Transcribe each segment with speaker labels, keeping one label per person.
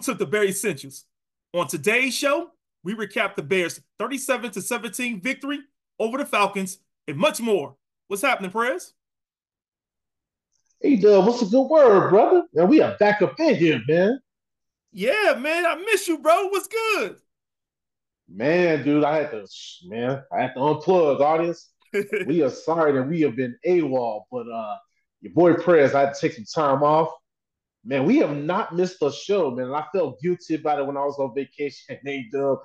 Speaker 1: Welcome to the Bear Essentials. On today's show, we recap the Bears' 37 to 17 victory over the Falcons and much more. What's happening, Prez?
Speaker 2: Hey, Doug, what's a good word, brother? And we are back up in here, man.
Speaker 1: Yeah, man, I miss you, bro. What's good?
Speaker 2: Man, dude, I had to, man, I had to unplug, audience. we are sorry that we have been AWOL, but uh, your boy Prez, I had to take some time off man, we have not missed a show, man. And I felt guilty about it when I was on vacation. Hey, Dub.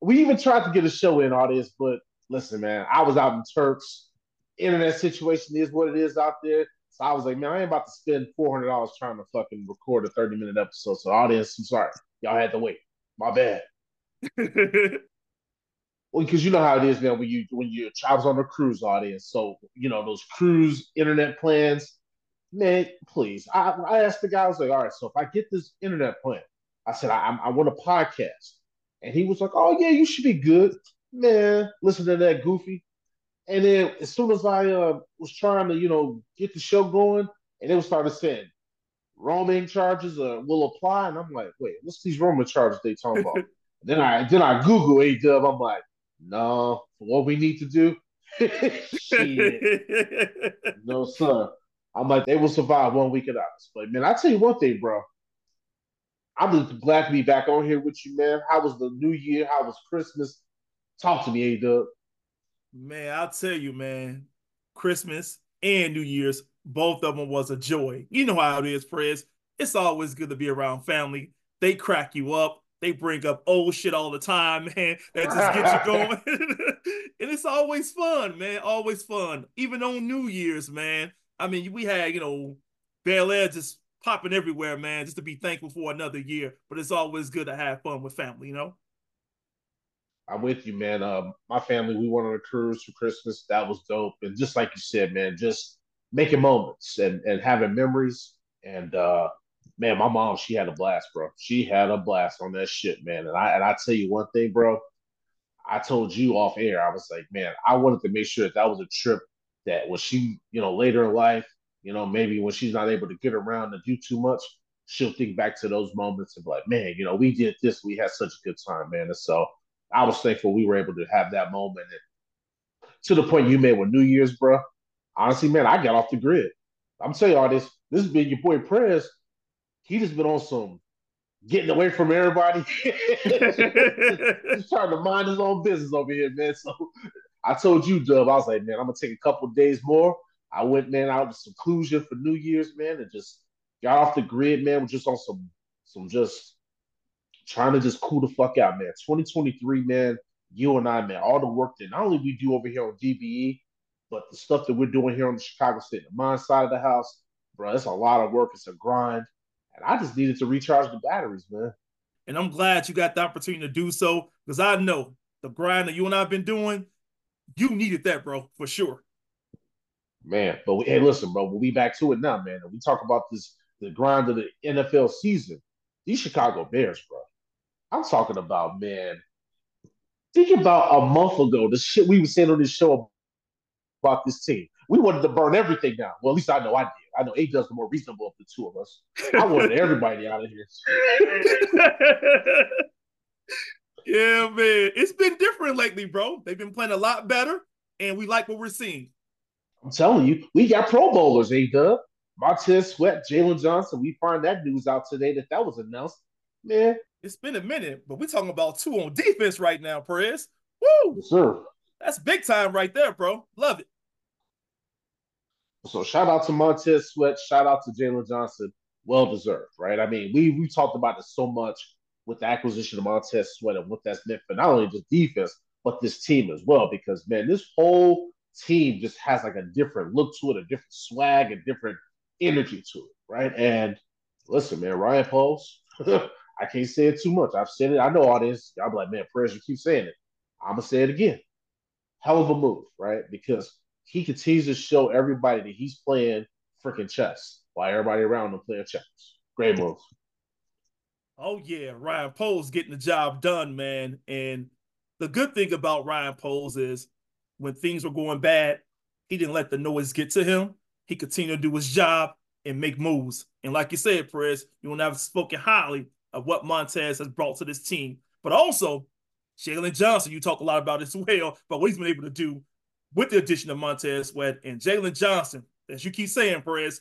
Speaker 2: We even tried to get a show in all this, but listen, man, I was out in Turks. Internet situation is what it is out there. So I was like, man, I ain't about to spend four hundred dollars trying to fucking record a thirty minute episode. So audience, I'm sorry, y'all had to wait. My bad. well, because you know how it is, man. When you when you travel on a cruise, audience. So you know those cruise internet plans man, please. I, I asked the guy, I was like, all right, so if I get this internet plan, I said, I, I want a podcast. And he was like, oh, yeah, you should be good. Man, listen to that goofy. And then as soon as I uh, was trying to, you know, get the show going, and it was started saying roaming charges uh, will apply, and I'm like, wait, what's these roaming charges they talking about? then I then I Google A Dub. I'm like, no, what we need to do, no sir. I'm like, they will survive one week at us. But man, I tell you one thing, bro. I'm just glad to be back on here with you, man. How was the New Year? How was Christmas? Talk to me, A Dub.
Speaker 1: Man, I'll tell you, man. Christmas and New Year's, both of them was a joy. You know how it is, Prez. It's always good to be around family. They crack you up. They bring up old shit all the time, man. That just gets you going. and it's always fun, man. Always fun. Even on New Year's, man. I mean, we had, you know, Bel Air just popping everywhere, man, just to be thankful for another year. But it's always good to have fun with family, you know?
Speaker 2: I'm with you, man. Um, my family, we went on a cruise for Christmas. That was dope. And just like you said, man, just making moments and, and having memories. And uh, man, my mom, she had a blast, bro. She had a blast on that shit, man. And I and I tell you one thing, bro. I told you off air, I was like, man, I wanted to make sure that, that was a trip that when she, you know, later in life, you know, maybe when she's not able to get around to do too much, she'll think back to those moments and be like, man, you know, we did this, we had such a good time, man. And so I was thankful we were able to have that moment. And to the point you made with New Year's, bro. Honestly, man, I got off the grid. I'm telling you all this. This has been your boy Prez. He just been on some getting away from everybody. He's trying to mind his own business over here, man. So I told you, Dub, I was like, man, I'm gonna take a couple days more. I went, man, out of seclusion for New Year's, man, and just got off the grid, man. We're just on some, some just trying to just cool the fuck out, man. 2023, man. You and I, man, all the work that not only we do over here on DBE, but the stuff that we're doing here on the Chicago State of Mind side of the house, bro, it's a lot of work. It's a grind, and I just needed to recharge the batteries, man.
Speaker 1: And I'm glad you got the opportunity to do so because I know the grind that you and I've been doing you needed that, bro, for sure.
Speaker 2: Man, but we, hey, listen, bro, we'll be back to it now, man. And we talk about this the grind of the NFL season. These Chicago Bears, bro. I'm talking about, man. Think about a month ago, the shit we were saying on this show about this team. We wanted to burn everything down. Well, at least I know I did. I know A does the more reasonable of the two of us. I wanted everybody out of here.
Speaker 1: Yeah, man. It's been different lately, bro. They've been playing a lot better, and we like what we're seeing.
Speaker 2: I'm telling you, we got Pro Bowlers, A Dub. Montez Sweat, Jaylon Johnson. We find that news out today that that was announced. Man,
Speaker 1: it's been a minute, but we're talking about two on defense right now, Perez. Woo!
Speaker 2: Yes, sir.
Speaker 1: That's big time right there, bro. Love it.
Speaker 2: So shout out to Montez Sweat. Shout out to Jaylon Johnson. Well deserved, right? I mean, we we talked about this so much with the acquisition of Montez Sweat and what that's meant for not only just defense, but this team as well. Because, man, this whole team just has like a different look to it, a different swag, a different energy to it, right? And listen, man, Ryan Poles, I can't say it too much. I've said it. I know all this. Y'all be like, man, Prez, you keep saying it. I'm gonna say it again. Hell of a move, right? Because he continues to show everybody that he's playing freaking chess while everybody around him playing chess. Great move.
Speaker 1: Oh yeah, Ryan Poles getting the job done, man. And the good thing about Ryan Poles is when things were going bad, he didn't let the noise get to him. He continued to do his job and make moves. And like you said, Perez, you will never spoken highly of what Montez has brought to this team. But also, Jaylon Johnson, you talk a lot about as well, but what he's been able to do with the addition of Montez Sweat and Jaylon Johnson, as you keep saying, Perez,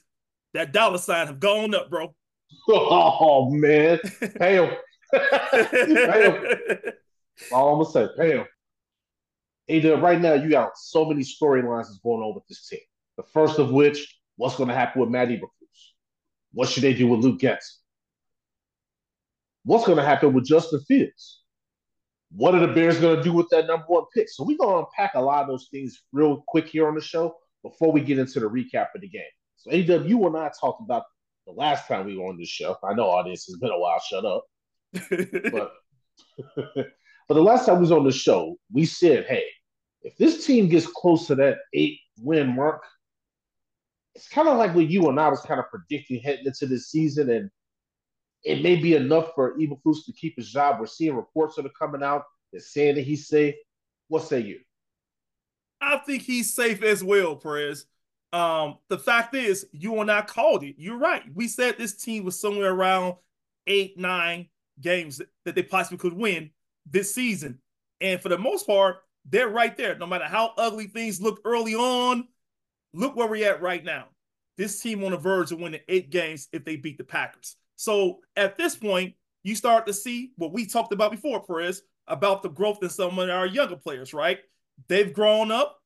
Speaker 1: that dollar sign have gone up, bro.
Speaker 2: Oh man, pay him. All I'm gonna say, pay him. Right now you got so many storylines that's going on with this team. The first of which, what's going to happen with Matt Eberflus? What should they do with Luke Getsy? What's going to happen with Justin Fields? What are the Bears going to do with that number one pick? So we're going to unpack a lot of those things real quick here on the show before we get into the recap of the game. So AW, you and I talked about the last time we were on this show. I know all this has been a while. Shut up. but but the last time we was on the show, we said, hey, if this team gets close to that eight win mark, it's kind of like what you and I was kind of predicting heading into this season, and it may be enough for Eberflus to keep his job. We're seeing reports that are coming out that saying that he's safe. What say you?
Speaker 1: I think he's safe as well, Perez. Um, the fact is, you and I called it. You're right. We said this team was somewhere around eight, nine games that they possibly could win this season. And for the most part, they're right there. No matter how ugly things look early on, look where we're at right now. This team on the verge of winning eight games if they beat the Packers. So at this point, you start to see what we talked about before, Perez, about the growth in some of our younger players, right? They've grown up.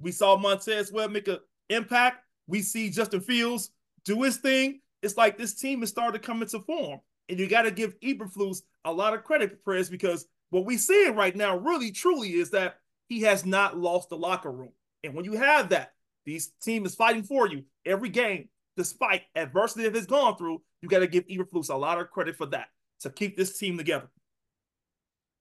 Speaker 1: We saw Montez Webb make an impact. We see Justin Fields do his thing. It's like this team has started to come into form. And you got to give Eberflus a lot of credit, Perez, because what we're seeing right now really truly is that he has not lost the locker room. And when you have that, this team is fighting for you every game, despite adversity that it's gone through. You got to give Eberflus a lot of credit for that to keep this team together.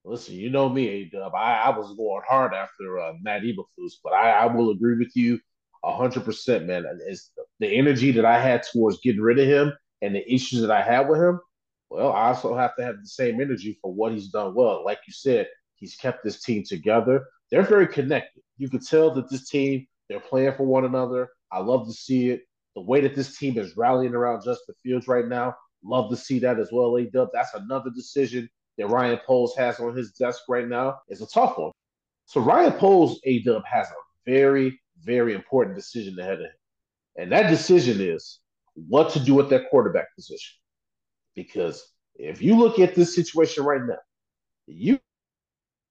Speaker 2: Listen, you know me, A Dub. I, I, was going hard after uh, Matt Eberflus, but I, I will agree with you hundred percent, man. It's the energy that I had towards getting rid of him and the issues that I had with him. Well, I also have to have the same energy for what he's done well. Like you said, he's kept this team together. They're very connected. You could tell that this team they're playing for one another. I love to see it. The way that this team is rallying around Justin Fields right now, love to see that as well. A Dub. That's another decision that Ryan Poles has on his desk right now. It's a tough one. So Ryan Poles, A Dub, has a very, very important decision ahead of him. And that decision is what to do with that quarterback position. Because if you look at this situation right now, you,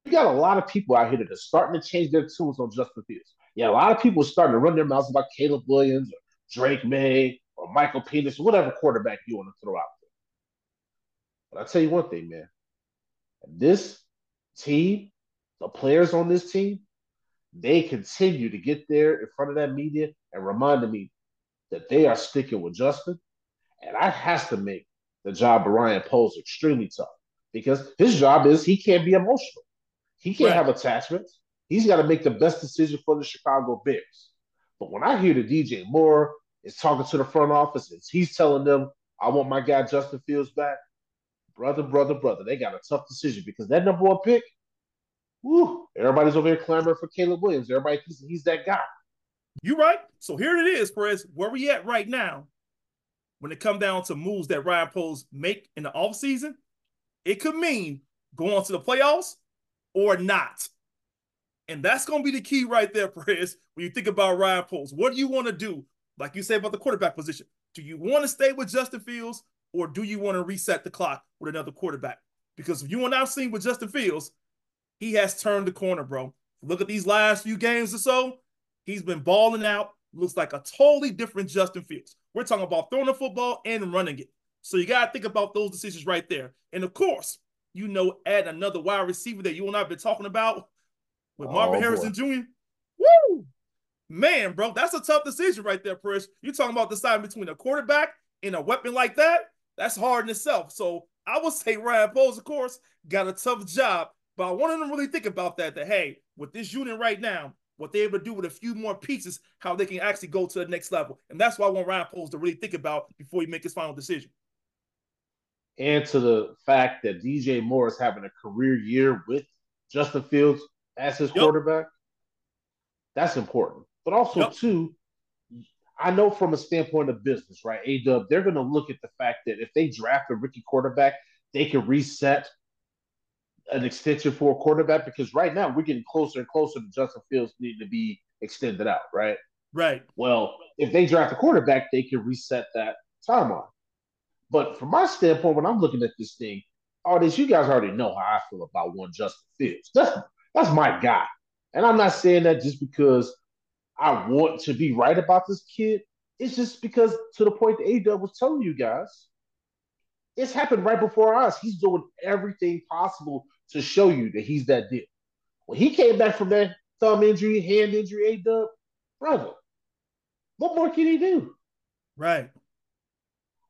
Speaker 2: you got a lot of people out here that are starting to change their tunes on Justin Fields. Yeah, a lot of people are starting to run their mouths about Caleb Williams or Drake Maye or Michael Penix, whatever quarterback you want to throw out there. But I'll tell you one thing, man. This team, the players on this team, they continue to get there in front of that media and reminding me that they are sticking with Justin. And that has to make the job of Ryan Poles extremely tough because his job is he can't be emotional. He can't right. have attachments. He's got to make the best decision for the Chicago Bears. But when I hear the DJ Moore is talking to the front office and he's telling them, I want my guy Justin Fields back, brother, brother, brother, they got a tough decision because that number one pick, whoo, everybody's over here clamoring for Caleb Williams. Everybody he's that guy.
Speaker 1: You right. So here it is, Perez. Where we at right now? When it come down to moves that Ryan Poles make in the offseason, it could mean going to the playoffs or not. And that's going to be the key right there, Perez, when you think about Ryan Poles. What do you want to do? Like you say about the quarterback position. Do you want to stay with Justin Fields or do you want to reset the clock with another quarterback? Because if you want to see with Justin Fields, he has turned the corner, bro. Look at these last few games or so. He's been balling out. Looks like a totally different Justin Fields. We're talking about throwing the football and running it. So you got to think about those decisions right there. And of course, you know, add another wide receiver that you and I have been talking about with oh, Marvin Harrison Jr. Woo! Man, bro, that's a tough decision right there, Chris. You're talking about deciding between a quarterback and a weapon like that? That's hard in itself. So I would say Ryan Poles, of course, got a tough job. But I want them to really think about that. That hey, with this unit right now, what they're able to do with a few more pieces, how they can actually go to the next level. And that's why I want Ryan Poles to really think about before he make his final decision.
Speaker 2: And to the fact that DJ Moore is having a career year with Justin Fields as his yep. quarterback, that's important. But also, yep. too, I know from a standpoint of business, right? A Dub, they're going to look at the fact that if they draft a rookie quarterback, they can reset an extension for a quarterback because right now we're getting closer and closer to Justin Fields needing to be extended out, right?
Speaker 1: Right.
Speaker 2: Well, if they draft a quarterback, they can reset that timeline. But from my standpoint, when I'm looking at this thing, all this, you guys already know how I feel about one Justin Fields. That's that's my guy. And I'm not saying that just because I want to be right about this kid. It's just because to the point that A was telling you guys, it's happened right before us. He's doing everything possible to show you that he's that deal. When he came back from that thumb injury, hand injury, A Dub, brother, what more can he do?
Speaker 1: Right.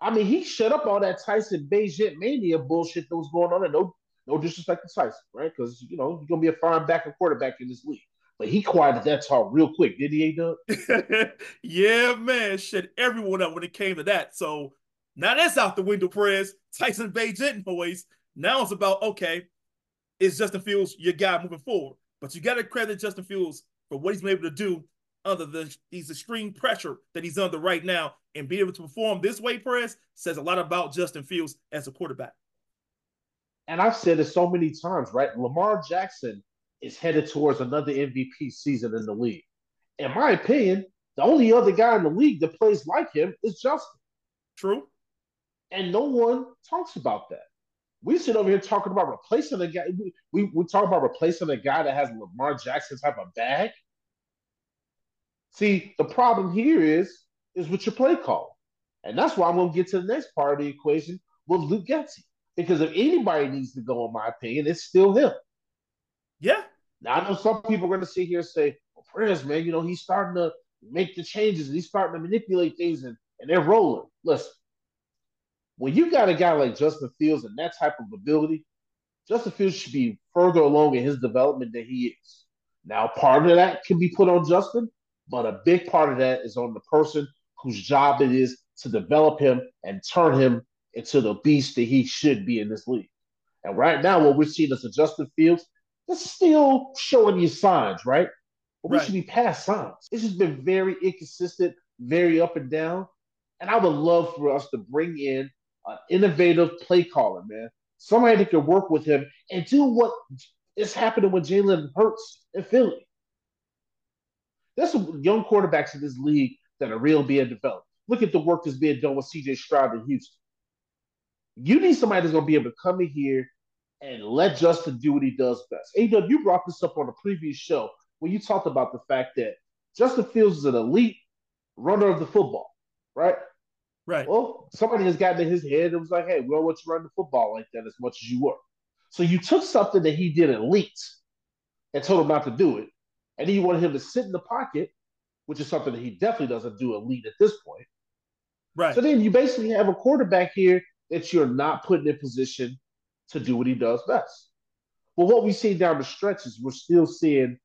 Speaker 2: I mean, he shut up all that Tyson Bagent mania bullshit that was going on. And no, no disrespect to Tyson, right? Because you know you're gonna be a fine back and quarterback in this league. But he quieted that talk real quick, did he, A Dub?
Speaker 1: yeah, man, shut everyone up when it came to that. So now that's out the window, Prez. Tyson Bagent noise. Now it's about okay, is Justin Fields your guy moving forward? But you got to credit Justin Fields for what he's been able to do under the these extreme pressure that he's under right now, and be able to perform this way, Prez says a lot about Justin Fields as a quarterback.
Speaker 2: And I've said it so many times, right? Lamar Jackson is headed towards another MVP season in the league. In my opinion, the only other guy in the league that plays like him is Justin.
Speaker 1: True.
Speaker 2: And no one talks about that. We sit over here talking about replacing a guy. We, we, we talk about replacing a guy that has Lamar Jackson type of bag. See, the problem here is is with your play call. And that's why I'm going to get to the next part of the equation with Luke Getsy. Because if anybody needs to go, in my opinion, it's still him.
Speaker 1: Yeah.
Speaker 2: Now, I know some people are going to sit here and say, well, man, you know, he's starting to make the changes and he's starting to manipulate things and, and they're rolling. Listen, when you got a guy like Justin Fields and that type of ability, Justin Fields should be further along in his development than he is. Now, part of that can be put on Justin, but a big part of that is on the person whose job it is to develop him and turn him into the beast that he should be in this league. And right now, what we're seeing is a Justin Fields it's still showing you signs, right? But we right. should be past signs. It's just been very inconsistent, very up and down. And I would love for us to bring in an innovative play caller, man. Somebody that can work with him and do what is happening with Jalen Hurts in Philly. There's some young quarterbacks in this league that are real being developed. Look at the work that's being done with CJ Stroud in Houston. You need somebody that's going to be able to come in here and let Justin do what he does best. AW, you brought this up on a previous show when you talked about the fact that Justin Fields is an elite runner of the football, right?
Speaker 1: Right.
Speaker 2: Well, somebody has gotten in his head and was like, hey, we don't want you to run the football like that as much as you were. So you took something that he did elite and told him not to do it. And then you wanted him to sit in the pocket, which is something that he definitely doesn't do elite at this point.
Speaker 1: Right.
Speaker 2: So then you basically have a quarterback here that you're not putting in position to do what he does best. But what we see down the stretch is we're still seeing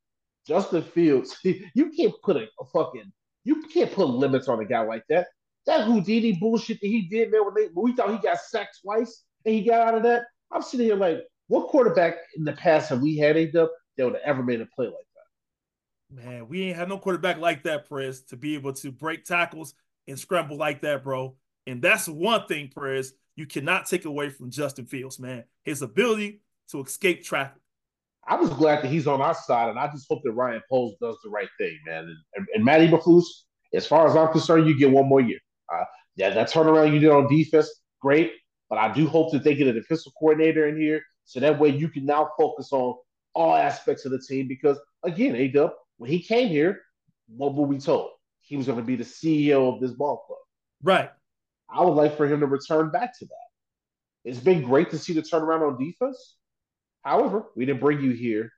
Speaker 2: Justin Fields. you can't put a, a, fucking you can't put limits on a guy like that. That Houdini bullshit that he did, man, when, they, when we thought he got sacked twice and he got out of that. I'm sitting here like, what quarterback in the past have we had up that would have ever made a play like that?
Speaker 1: Man, we ain't had no quarterback like that, Prez, to be able to break tackles and scramble like that, bro. And that's one thing, Prez, you cannot take away from Justin Fields, man. His ability to escape traffic.
Speaker 2: I was glad that he's on our side, and I just hope that Ryan Poles does the right thing, man. And, and, and Matt Eberflus, as far as I'm concerned, you get one more year. Uh, yeah, that turnaround you did on defense, great. But I do hope that they get a defensive coordinator in here, so that way you can now focus on all aspects of the team. Because again, A Dub, when he came here, what were we told? He was going to be the CEO of this ball club.
Speaker 1: Right.
Speaker 2: I would like for him to return back to that. It's been great to see the turnaround on defense. However, we didn't bring you here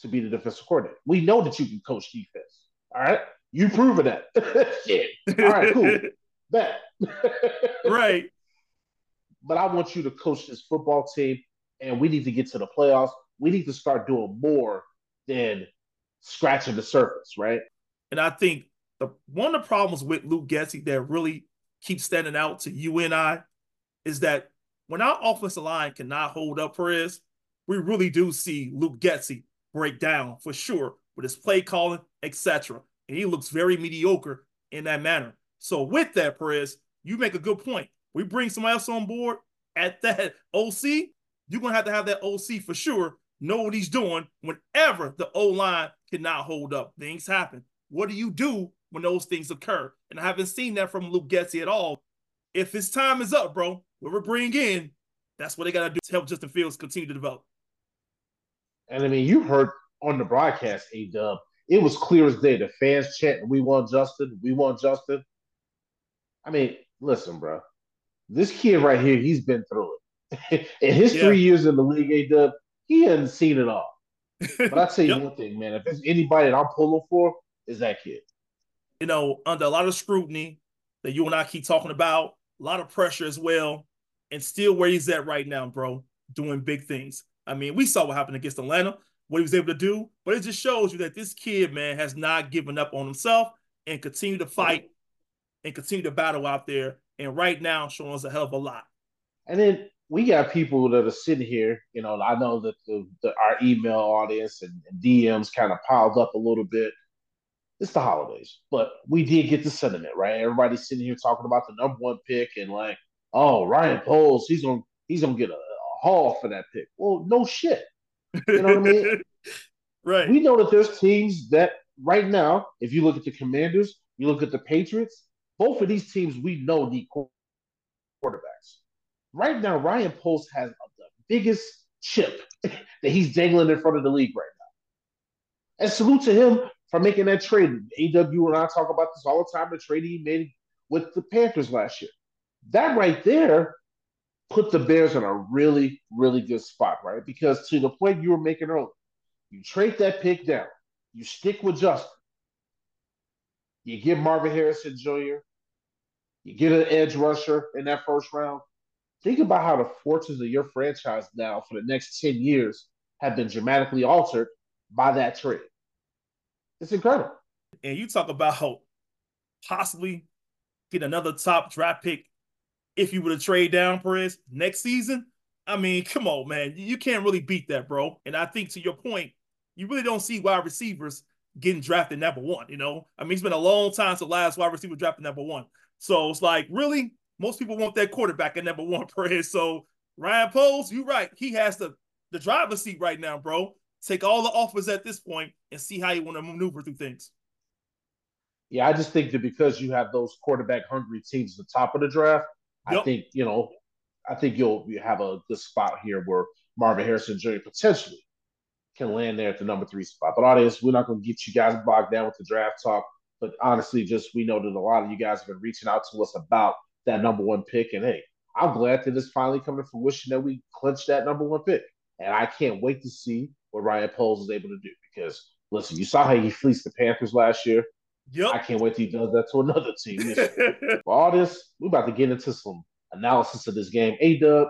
Speaker 2: to be the defensive coordinator. We know that you can coach defense. All right. You've proven that. Shit. All right, cool. Bet.
Speaker 1: right.
Speaker 2: But I want you to coach this football team, and we need to get to the playoffs. We need to start doing more than scratching the surface, right?
Speaker 1: And I think the one of the problems with Luke Getsy that really keeps standing out to you and I is that when our offensive line cannot hold up Perez, we really do see Luke Getsy break down for sure with his play calling, etc and he looks very mediocre in that manner. So with that, Perez, you make a good point. We bring somebody else on board at that OC, you're gonna have to have that OC for sure. Know what he's doing whenever the O line cannot hold up. Things happen. What do you do when those things occur? And I haven't seen that from Luke Getsy at all. If his time is up, bro, what we're bringing in, that's what they gotta do to help Justin Fields continue to develop.
Speaker 2: And I mean, you heard on the broadcast, A Dub, it was clear as day. The fans chanting, "We want Justin, we want Justin." I mean, listen, bro. This kid right here, he's been through it. in his yeah. three years in the league, A Dub, he hasn't seen it all. But I tell you yep. one thing, man. If there's anybody that I'm pulling for, is that kid.
Speaker 1: You know, under a lot of scrutiny that you and I keep talking about, a lot of pressure as well, and still where he's at right now, bro, doing big things. I mean, we saw what happened against Atlanta what he was able to do. But it just shows you that this kid, man, has not given up on himself and continue to fight and continue to battle out there. And right now, showing us a hell of a lot.
Speaker 2: And then we got people that are sitting here. You know, I know that the, the our email audience and, and DMs kind of piled up a little bit. It's the holidays, but we did get the sentiment right. Everybody's sitting here talking about the number one pick and like, oh, Ryan Poles, he's gonna he's gonna get a, a haul for that pick. Well, no shit. You know what I mean?
Speaker 1: right.
Speaker 2: We know that there's teams that right now, if you look at the Commanders, you look at the Patriots, both of these teams we know need quarterbacks. Right now, Ryan Poles has the biggest chip that he's dangling in front of the league right now. And salute to him for making that trade. AW and I talk about this all the time. The trade he made with the Panthers last year. That right there put the Bears in a really, really good spot, right? Because to the point you were making earlier, you trade that pick down, you stick with Justin, you get Marvin Harrison Jr., you get an edge rusher in that first round. Think about how the fortunes of your franchise now for the next 10 years have been dramatically altered by that trade. It's incredible.
Speaker 1: And you talk about possibly get another top draft pick if you were to trade down Perez next season, I mean, come on, man. You can't really beat that, bro. And I think to your point, you really don't see wide receivers getting drafted number one. You know, I mean, it's been a long time since the last wide receiver drafted number one. So it's like, really, most people want that quarterback at number one, Perez. So Ryan Poles, you're right. He has the the driver's seat right now, bro. Take all the offers at this point and see how you want to maneuver through things.
Speaker 2: Yeah, I just think that because you have those quarterback hungry teams at the top of the draft, Yep. I think you know, I think you'll you have a good spot here where Marvin Harrison Jr. potentially can land there at the number three spot. But audience, we're not going to get you guys bogged down with the draft talk. But honestly, just we know that a lot of you guys have been reaching out to us about that number one pick. And hey, I'm glad that it's finally coming to fruition that we clinched that number one pick. And I can't wait to see what Ryan Poles is able to do because listen, you saw how he fleeced the Panthers last year. Yep. I can't wait till he does that to another team. For all this, we're about to get into some analysis of this game. A Dub,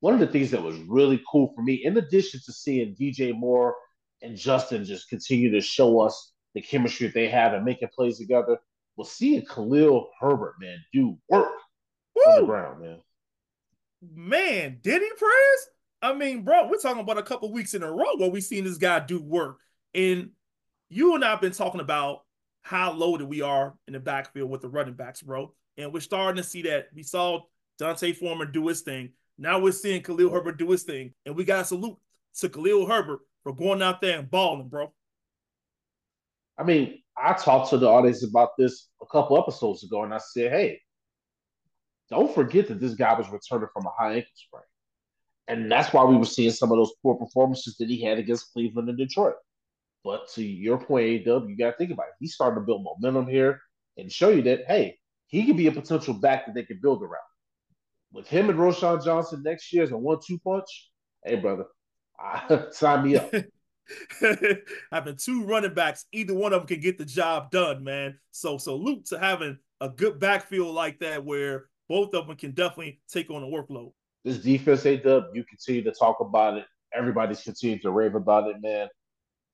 Speaker 2: one of the things that was really cool for me, in addition to seeing DJ Moore and Justin just continue to show us the chemistry that they have and making plays together, was seeing Khalil Herbert, man, do work Woo! on the ground, man.
Speaker 1: Man, did he, press? I mean, bro, we're talking about a couple weeks in a row where we've seen this guy do work. And you and I have been talking about how loaded we are in the backfield with the running backs, bro. And we're starting to see that. We saw D'Onta Foreman do his thing. Now we're seeing Khalil Herbert do his thing. And we got salute to Khalil Herbert for going out there and balling, bro.
Speaker 2: I mean, I talked to the audience about this a couple episodes ago, and I said, hey, don't forget that this guy was returning from a high ankle sprain. And that's why we were seeing some of those poor performances that he had against Cleveland and Detroit. But to your point, AW, you got to think about it. He's starting to build momentum here and show you that, hey, he can be a potential back that they can build around. With him and Roschon Johnson next year as a one-two punch, hey, brother, sign me up.
Speaker 1: having two running backs, either one of them can get the job done, man. So salute to having a good backfield like that where both of them can definitely take on a workload.
Speaker 2: This defense, A dub, you continue to talk about it. Everybody's continuing to rave about it, man.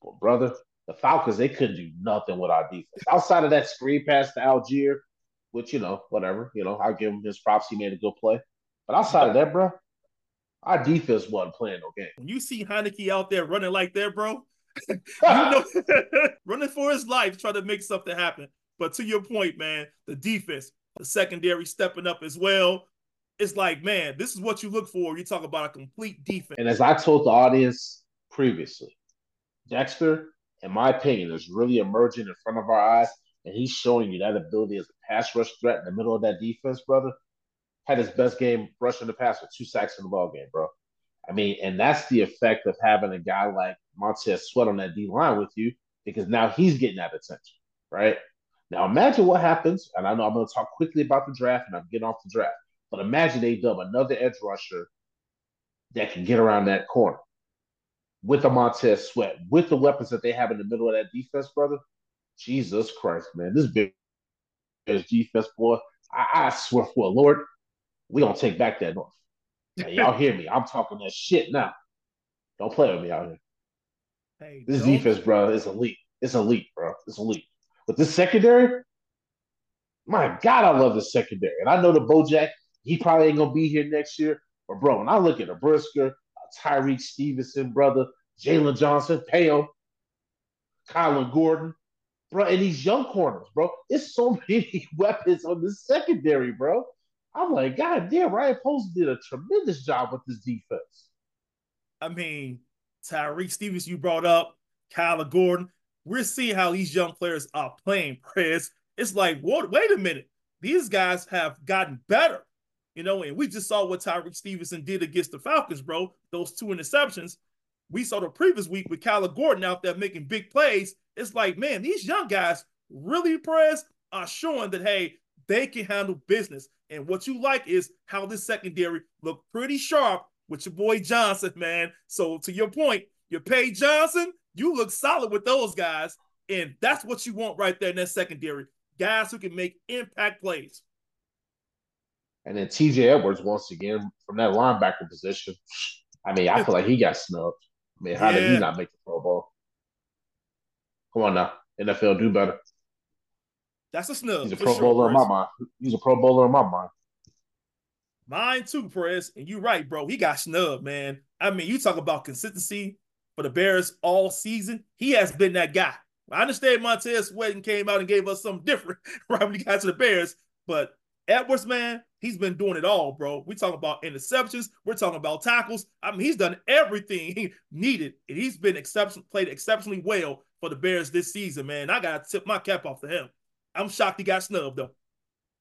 Speaker 2: But brother, the Falcons, they couldn't do nothing with our defense. Outside of that screen pass to Allgeier, which, you know, whatever, you know, I'll give him his props. He made a good play. But outside of that, bro, our defense wasn't playing no game.
Speaker 1: When you see Heinicke out there running like that, bro, you know, running for his life, trying to make something happen. But to your point, man, the defense, the secondary stepping up as well. It's like, man, this is what you look for. You talk about a complete defense.
Speaker 2: And as I told the audience previously, Dexter, in my opinion, is really emerging in front of our eyes, and he's showing you that ability as a pass rush threat in the middle of that defense, brother. Had his best game rushing the pass with two sacks in the ball game, bro. I mean, and that's the effect of having a guy like Montez Sweat on that D line with you, because now he's getting that attention, right? Now imagine what happens, and I know I'm going to talk quickly about the draft, and I'm getting off the draft, but imagine they dub another edge rusher that can get around that corner with a Montez Sweat, with the weapons that they have in the middle of that defense, brother. Jesus Christ, man, this big defense, boy. I, I swear for Lord, we don't take back that north. Now, y'all hear me? I'm talking that shit now. Don't play with me out here. Hey, this defense, bro, is elite. It's elite, bro. It's elite. But this secondary, my God, I love the secondary. And I know the Bojack, he probably ain't gonna be here next year. But bro, when I look at a Brisker, a Tyrique Stevenson, brother, Jaylon Johnson, Peo, Kyler Gordon, bro, and these young corners, bro. It's so many weapons on the secondary, bro. I'm like, God damn, Ryan Poles did a tremendous job with this defense.
Speaker 1: I mean, Tyrique Stevens, you brought up, Kyler Gordon. We're seeing how these young players are playing, Chris. It's like, what? Wait a minute. These guys have gotten better, you know. And we just saw what Tyrique Stevenson did against the Falcons, bro. Those two interceptions. We saw the previous week with Kyler Gordon out there making big plays. It's like, man, these young guys really, press are showing that hey, they can handle business. And what you like is how this secondary looked pretty sharp with your boy Johnson, man. So to your point, you pay Johnson, you look solid with those guys. And that's what you want right there in that secondary. Guys who can make impact plays.
Speaker 2: And then TJ Edwards, once again, from that linebacker position. I mean, I feel like he got snubbed. I mean, how yeah. did he not make the Pro Bowl? Come on now. NFL do better.
Speaker 1: That's a snub.
Speaker 2: He's a Pro sure, Bowler in my mind. He's a Pro Bowler in my mind.
Speaker 1: Mine too, Perez. And you're right, bro. He got snubbed, man. I mean, you talk about consistency for the Bears all season. He has been that guy. I understand Montez Sweat came out and gave us something different right when he got to the Bears, but Edwards, man, he's been doing it all, bro. We talking about interceptions. We're talking about tackles. I mean, he's done everything he needed, and he's been exception played exceptionally well for the Bears this season, man. I gotta tip my cap off to him. I'm shocked he got snubbed though.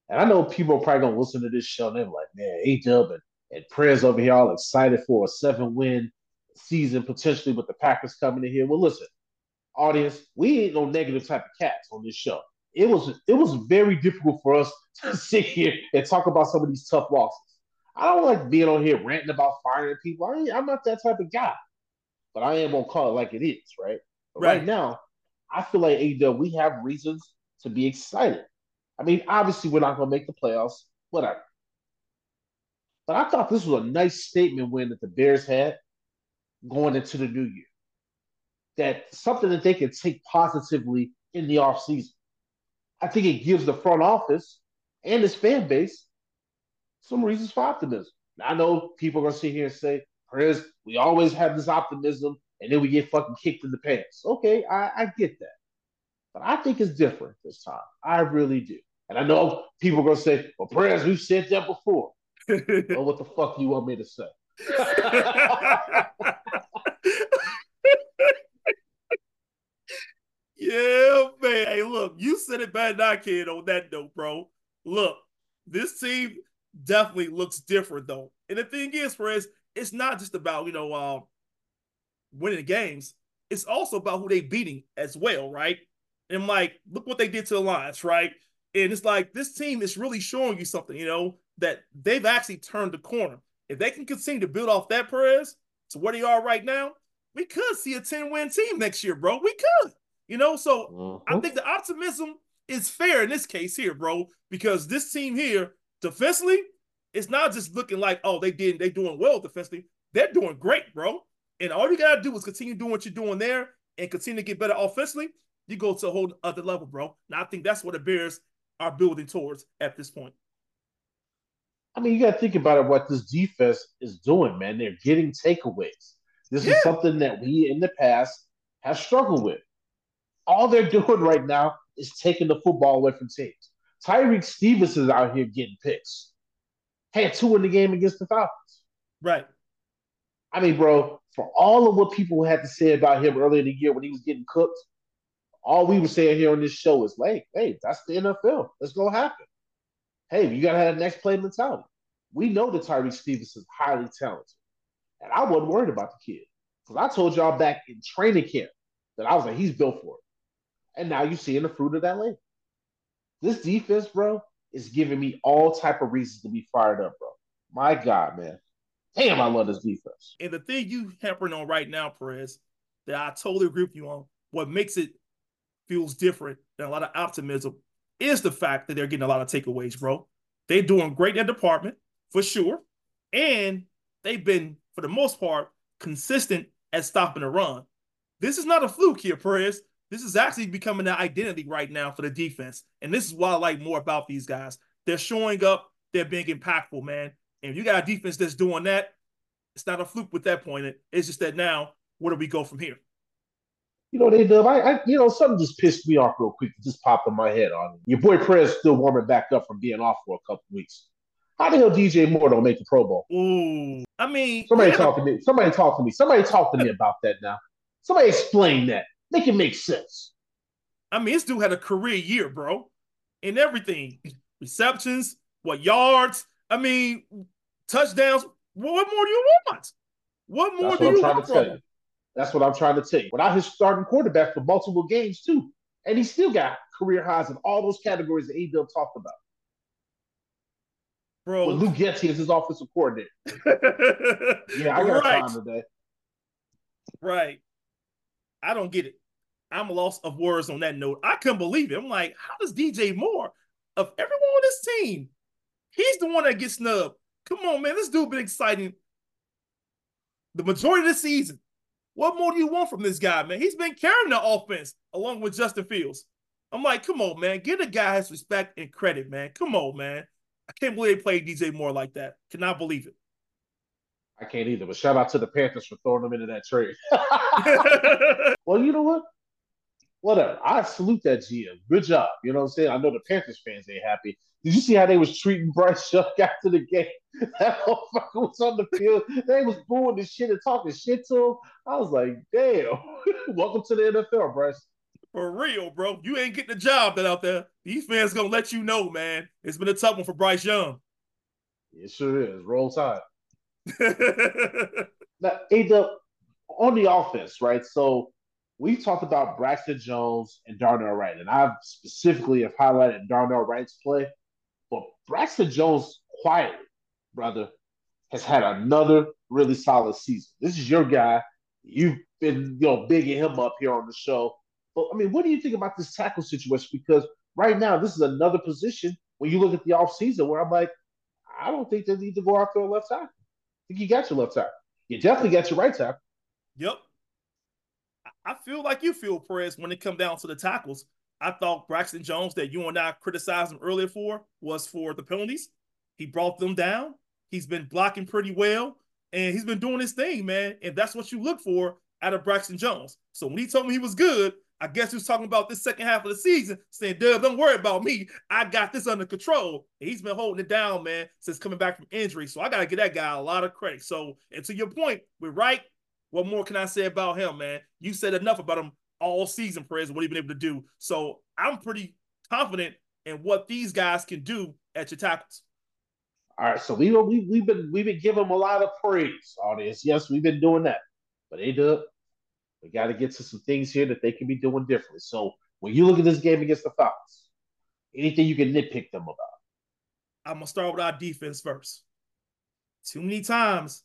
Speaker 2: And I know people are probably gonna listen to this show and they're like, man, A Dub and, and Prez over here all excited for a seven win season potentially with the Packers coming in here. Well, listen, audience, we ain't no negative type of cats on this show. It was it was very difficult for us to sit here and talk about some of these tough losses. I don't like being on here ranting about firing people. I am not that type of guy, but I am gonna call it like it is, right? Right, right now, I feel like AW, we have reasons to be excited. I mean, obviously, we're not going to make the playoffs, whatever. But I thought this was a nice statement win that the Bears had going into the new year. That something that they can take positively in the offseason. I think it gives the front office and its fan base some reasons for optimism. Now, I know people are going to sit here and say, Chris, we always have this optimism and then we get fucking kicked in the pants. Okay, I, I get that. But I think it's different this time. I really do. And I know people are gonna say, "Well, Prez, we've said that before." well, what the fuck do you want me to say?
Speaker 1: yeah, man. Hey, look, you said it better than I can on that note, bro. Look, this team definitely looks different though. And the thing is, friends, it's not just about you know uh, winning the games. It's also about who they're beating as well, right? And like, look what they did to the Lions, right? And it's like this team is really showing you something, you know, that they've actually turned the corner. If they can continue to build off that Perez to where they are right now, we could see a 10 win team next year, bro. We could, you know. So
Speaker 2: Mhm.
Speaker 1: I think the optimism is fair in this case here, bro, because this team here defensively, it's not just looking like oh they did they doing well defensively. They're doing great, bro. And all you gotta do is continue doing what you're doing there and continue to get better offensively. You go to a whole other level, bro. And I think that's what the Bears are building towards at this point.
Speaker 2: I mean, you got to think about it. What this defense is doing, man. They're getting takeaways. This
Speaker 1: Yeah.
Speaker 2: is something that we in the past have struggled with. All they're doing right now is taking the football away from teams. Tyrique Stevens is out here getting picks. Had two in the game against the Falcons.
Speaker 1: Right.
Speaker 2: I mean, bro, for all of what people had to say about him earlier in the year when he was getting cooked, all we were saying here on this show is like, hey, that's the NFL. It's gonna happen. Hey, you gotta have next play mentality. We know that Tyrique Stevens is highly talented. And I wasn't worried about the kid. Because I told y'all back in training camp that I was like, he's built for it. And now you're seeing the fruit of that labor. This defense, bro, is giving me all type of reasons to be fired up, bro. My God, man. Damn, I love this defense.
Speaker 1: And the thing you hampering on right now, Perez, that I totally agree with you on, what makes it feels different than a lot of optimism is the fact that they're getting a lot of takeaways, bro. They're doing great in that department for sure, and they've been for the most part consistent at stopping the run. This is not a fluke here, Perez. This is actually becoming an identity right now for the defense, and this is what I like more about these guys. They're showing up. They're being impactful, man. And if you got a defense that's doing that, it's not a fluke with that point. It's just that now, where do we go from here?
Speaker 2: You know, they dub. I, I, you know, something just pissed me off real quick. It just popped in my head on your boy Prez still warming back up from being off for a couple weeks. How the hell DJ Moore don't make the Pro Bowl?
Speaker 1: Ooh, I mean,
Speaker 2: Somebody
Speaker 1: yeah,
Speaker 2: talk to me. Somebody talk to me. Somebody talk to me about that now. Somebody explain that. Make it make sense.
Speaker 1: I mean, this dude had a career year, bro, in everything receptions, what yards. I mean, touchdowns. What more do you want? What more
Speaker 2: That's
Speaker 1: do
Speaker 2: what I'm
Speaker 1: you
Speaker 2: trying
Speaker 1: want
Speaker 2: to tell
Speaker 1: from
Speaker 2: you. That's what I'm trying to tell you. Without his starting quarterback for multiple games too, and he still got career highs in all those categories that Adil talked about.
Speaker 1: bro?
Speaker 2: With Lou Getty as his offensive coordinator. Yeah, I got
Speaker 1: right,
Speaker 2: time today.
Speaker 1: right. I don't get it. I'm lost of words on that note. I couldn't believe it. I'm like, how does DJ Moore, of everyone on this team, he's the one that gets snubbed? Come on, man. This dude been exciting the majority of the season. What more do you want from this guy, man? He's been carrying the offense along with Justin Fields. I'm like, come on, man. Give the guy his respect and credit, man. Come on, man. I can't believe they played DJ Moore like that. Cannot believe it.
Speaker 2: I can't either, but shout out to the Panthers for throwing him into that trade. well, you know what? Whatever. I salute that GM. Good job. You know what I'm saying? I know the Panthers fans ain't happy. Did you see how they was treating Bryce Young after the game? That motherfucker was on the field. They was booing the shit and talking shit to him. I was like, damn. Welcome to the NFL, Bryce.
Speaker 1: For real, bro. You ain't getting the job that out there. These fans gonna let you know, man. It's been a tough one for Bryce Young.
Speaker 2: It sure is. Roll Tide. Now, Ada, on the offense, right? So we talked about Braxton Jones and Darnell Wright, and I've specifically have highlighted Darnell Wright's play. Braxton Jones, quietly, brother, has had another really solid season. This is your guy. You've been, you know, bigging him up here on the show. But I mean, what do you think about this tackle situation? Because right now, this is another position when you look at the offseason where I'm like, I don't think they need to go after a left tackle. I think you got your left tackle. You definitely got your right tackle.
Speaker 1: Yep. I- feel like you feel, Perez, when it come down to the tackles. I thought Braxton Jones, that you and I criticized him earlier for, was for the penalties. He brought them down. He's been blocking pretty well, and he's been doing his thing, man. And that's what you look for out of Braxton Jones. So when he told me he was good, I guess he was talking about this second half of the season, saying, Dub, don't worry about me. I got this under control. And he's been holding it down, man, since coming back from injury. So I got to give that guy a lot of credit. So, and to your point, we're right. What more can I say about him, man? You said enough about him all season, Perez, what he's been able to do. So I'm pretty confident in what these guys can do at your tackles.
Speaker 2: All right, so we we we've been we've been giving them a lot of praise, audience. Yes, we've been doing that, but they do. We got to get to some things here that they can be doing differently. So when you look at this game against the Falcons, anything you can nitpick them about?
Speaker 1: I'm gonna start with our defense first. Too many times,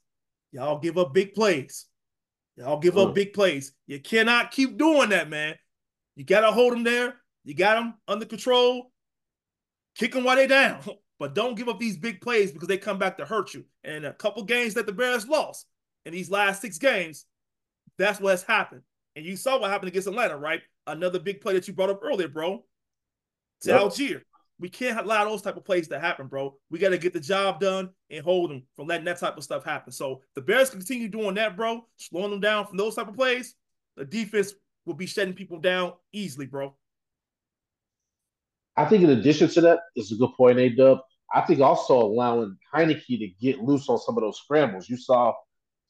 Speaker 1: y'all give up big plays. Y'all give up big plays. You cannot keep doing that, man. You got to hold them there. You got them under control. Kick them while they're down. But don't give up these big plays because they come back to hurt you. And a couple games that the Bears lost in these last six games, that's what's happened. And you saw what happened against Atlanta, right? Another big play that you brought up earlier, bro. To yep. Allgeier. We can't allow those type of plays to happen, bro. We got to get the job done and hold them from letting that type of stuff happen. So the Bears continue doing that, bro, slowing them down from those type of plays. The defense will be shutting people down easily, bro.
Speaker 2: I think in addition to that, it's a good point, A Dub. I think also allowing Heinicke to get loose on some of those scrambles. You saw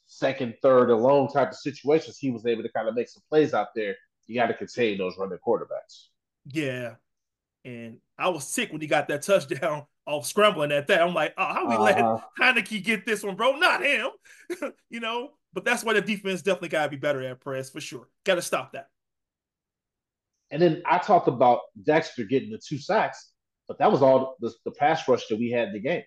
Speaker 2: second, third, alone type of situations. He was able to kind of make some plays out there. You got to contain those running quarterbacks.
Speaker 1: Yeah. And I was sick when he got that touchdown off scrambling at that. I'm like, oh, how we uh-huh. let Heinicke get this one, bro? Not him. you know, but that's why the defense definitely got to be better at press for sure. Got to stop that.
Speaker 2: And then I talked about Dexter getting the two sacks, but that was all the, the pass rush that we had in the game.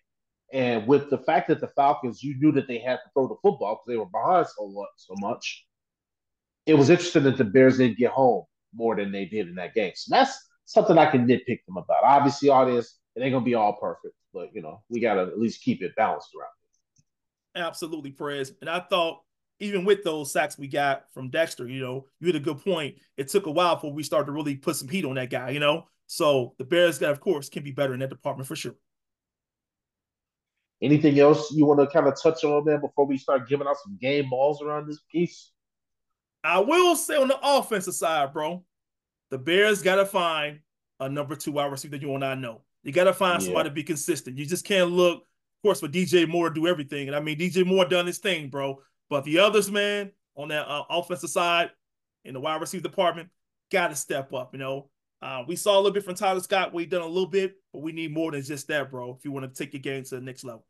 Speaker 2: And with the fact that the Falcons, you knew that they had to throw the football because they were behind so much, so much. It was interesting that the Bears didn't get home more than they did in that game. So that's something I can nitpick them about. Obviously, all this it ain't gonna be all perfect, but you know, we gotta at least keep it balanced around.
Speaker 1: Absolutely, Prez. And I thought even with those sacks we got from Dexter, you know, you had a good point. It took a while before we started to really put some heat on that guy, you know. So the Bears, of course, can be better in that department for sure.
Speaker 2: Anything else you want to kind of touch on there before we start giving out some game balls around this piece?
Speaker 1: I will say on the offensive side, bro, the Bears got to find a number two wide receiver that you and I know. You got to find yeah. somebody to be consistent. You just can't look, of course, for DJ Moore to do everything. And I mean, DJ Moore done his thing, bro. But the others, man, on that uh, offensive side in the wide receiver department, got to step up. You know, uh, we saw a little bit from Tyler Scott. We done a little bit, but we need more than just that, bro. If you want to take your game to the next level.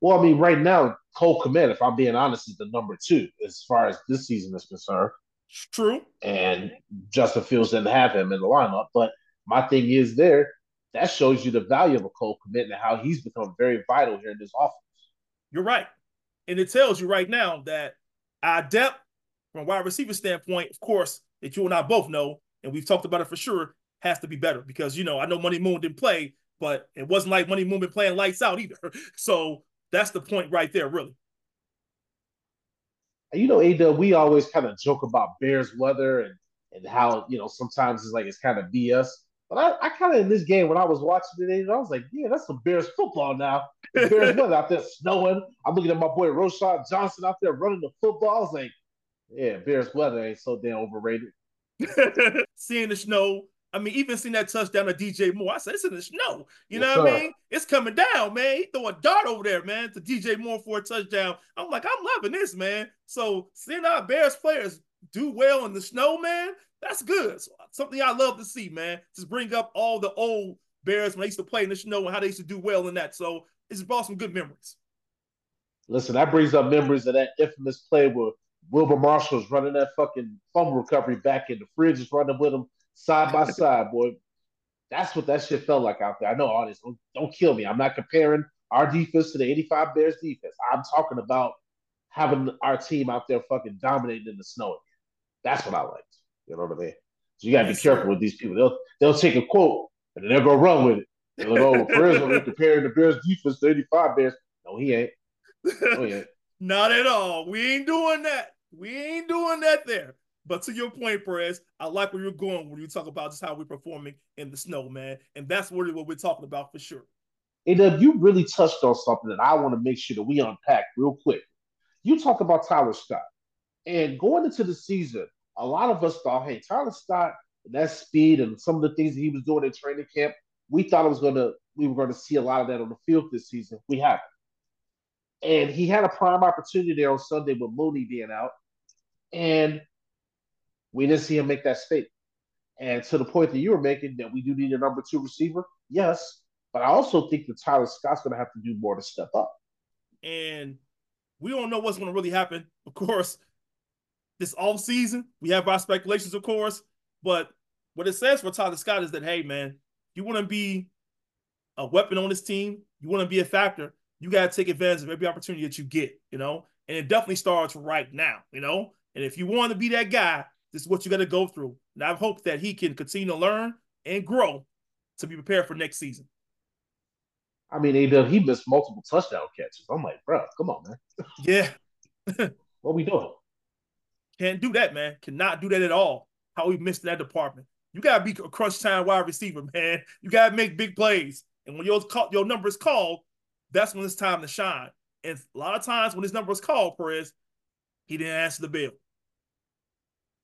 Speaker 2: Well, I mean, right now, Cole Kmet, if I'm being honest, is the number two as far as this season is concerned.
Speaker 1: True.
Speaker 2: And Justin Fields didn't have him in the lineup. But my thing is there, that shows you the value of a Cole Kmet and how he's become very vital here in this offense.
Speaker 1: You're right. And it tells you right now that our depth from a wide receiver standpoint, of course, that you and I both know, and we've talked about it for sure, has to be better because you know I know Money Moon didn't play, but it wasn't like Money Moon been playing lights out either. So that's the point right there, really.
Speaker 2: You know, Ada, we always kind of joke about Bears weather and and how you know sometimes it's like it's kind of BS. But I, I kind of in this game when I was watching it, I was like, yeah, that's some Bears football now. Bears weather out there snowing. I'm looking at my boy Roschon Johnson out there running the football. I was like, yeah, Bears weather ain't so damn overrated.
Speaker 1: Seeing the snow. I mean, even seeing that touchdown to DJ Moore, I said, it's in the snow. You yes, know what sir. I mean? It's coming down, man. He throw a dart over there, man, to DJ Moore for a touchdown. I'm like, I'm loving this, man. So seeing our Bears players do well in the snow, man, that's good. So, something I love to see, man. Just bring up all the old Bears when they used to play in the snow and how they used to do well in that. So it's brought some good memories.
Speaker 2: Listen, that brings up memories of that infamous play where Wilber Marshall's running that fucking fumble recovery back in the fridge is running with him side by side, boy. That's what that shit felt like out there. I know, audience, don't, don't kill me. I'm not comparing our defense to the 85 Bears defense. I'm talking about having our team out there fucking dominating in the snow. That's what I liked. You know what I mean? So you gotta be careful with these people. They'll they'll take a quote and then they'll go run with it. They're like, oh, Prez are comparing the Bears defense to 85 Bears. No, he ain't.
Speaker 1: No, he ain't. Not at all. We ain't doing that. We ain't doing that there. But to your point, Prez, I like where you're going when you talk about just how we're performing in the snow, man. And that's really what we're talking about for sure.
Speaker 2: And Dub, you really touched on something that I want to make sure that we unpack real quick. You talk about Tyler Scott. And going into the season, a lot of us thought, hey, Tyler Scott, that speed and some of the things that he was doing in training camp, we thought it was gonna we were gonna see a lot of that on the field this season. We haven't. And he had a prime opportunity there on Sunday with Mooney being out. And we didn't see him make that statement. And to the point that you were making that we do need a number two receiver, yes. But I also think that Tyler Scott's gonna have to do more to step up.
Speaker 1: And we don't know what's gonna really happen. Of course, this off season. We have our speculations, of course, but what it says for Tyler Scott is that hey, man, you want to be a weapon on this team, you want to be a factor, you got to take advantage of every opportunity that you get. You know, And it definitely starts right now, you know? And if you want to be that guy, this is what you got to go through. And I hope that he can continue to learn and grow to be prepared for next season.
Speaker 2: I mean, he he missed multiple touchdown catches. I'm like, bro, come on, man.
Speaker 1: Yeah.
Speaker 2: what we doing?
Speaker 1: Can't do that, man. Cannot do that at all. How we missed that department. You gotta be a crunch time wide receiver, man. You gotta make big plays. And when your your number is called, that's when it's time to shine. And a lot of times when his number was called, Prez, he didn't answer the bell.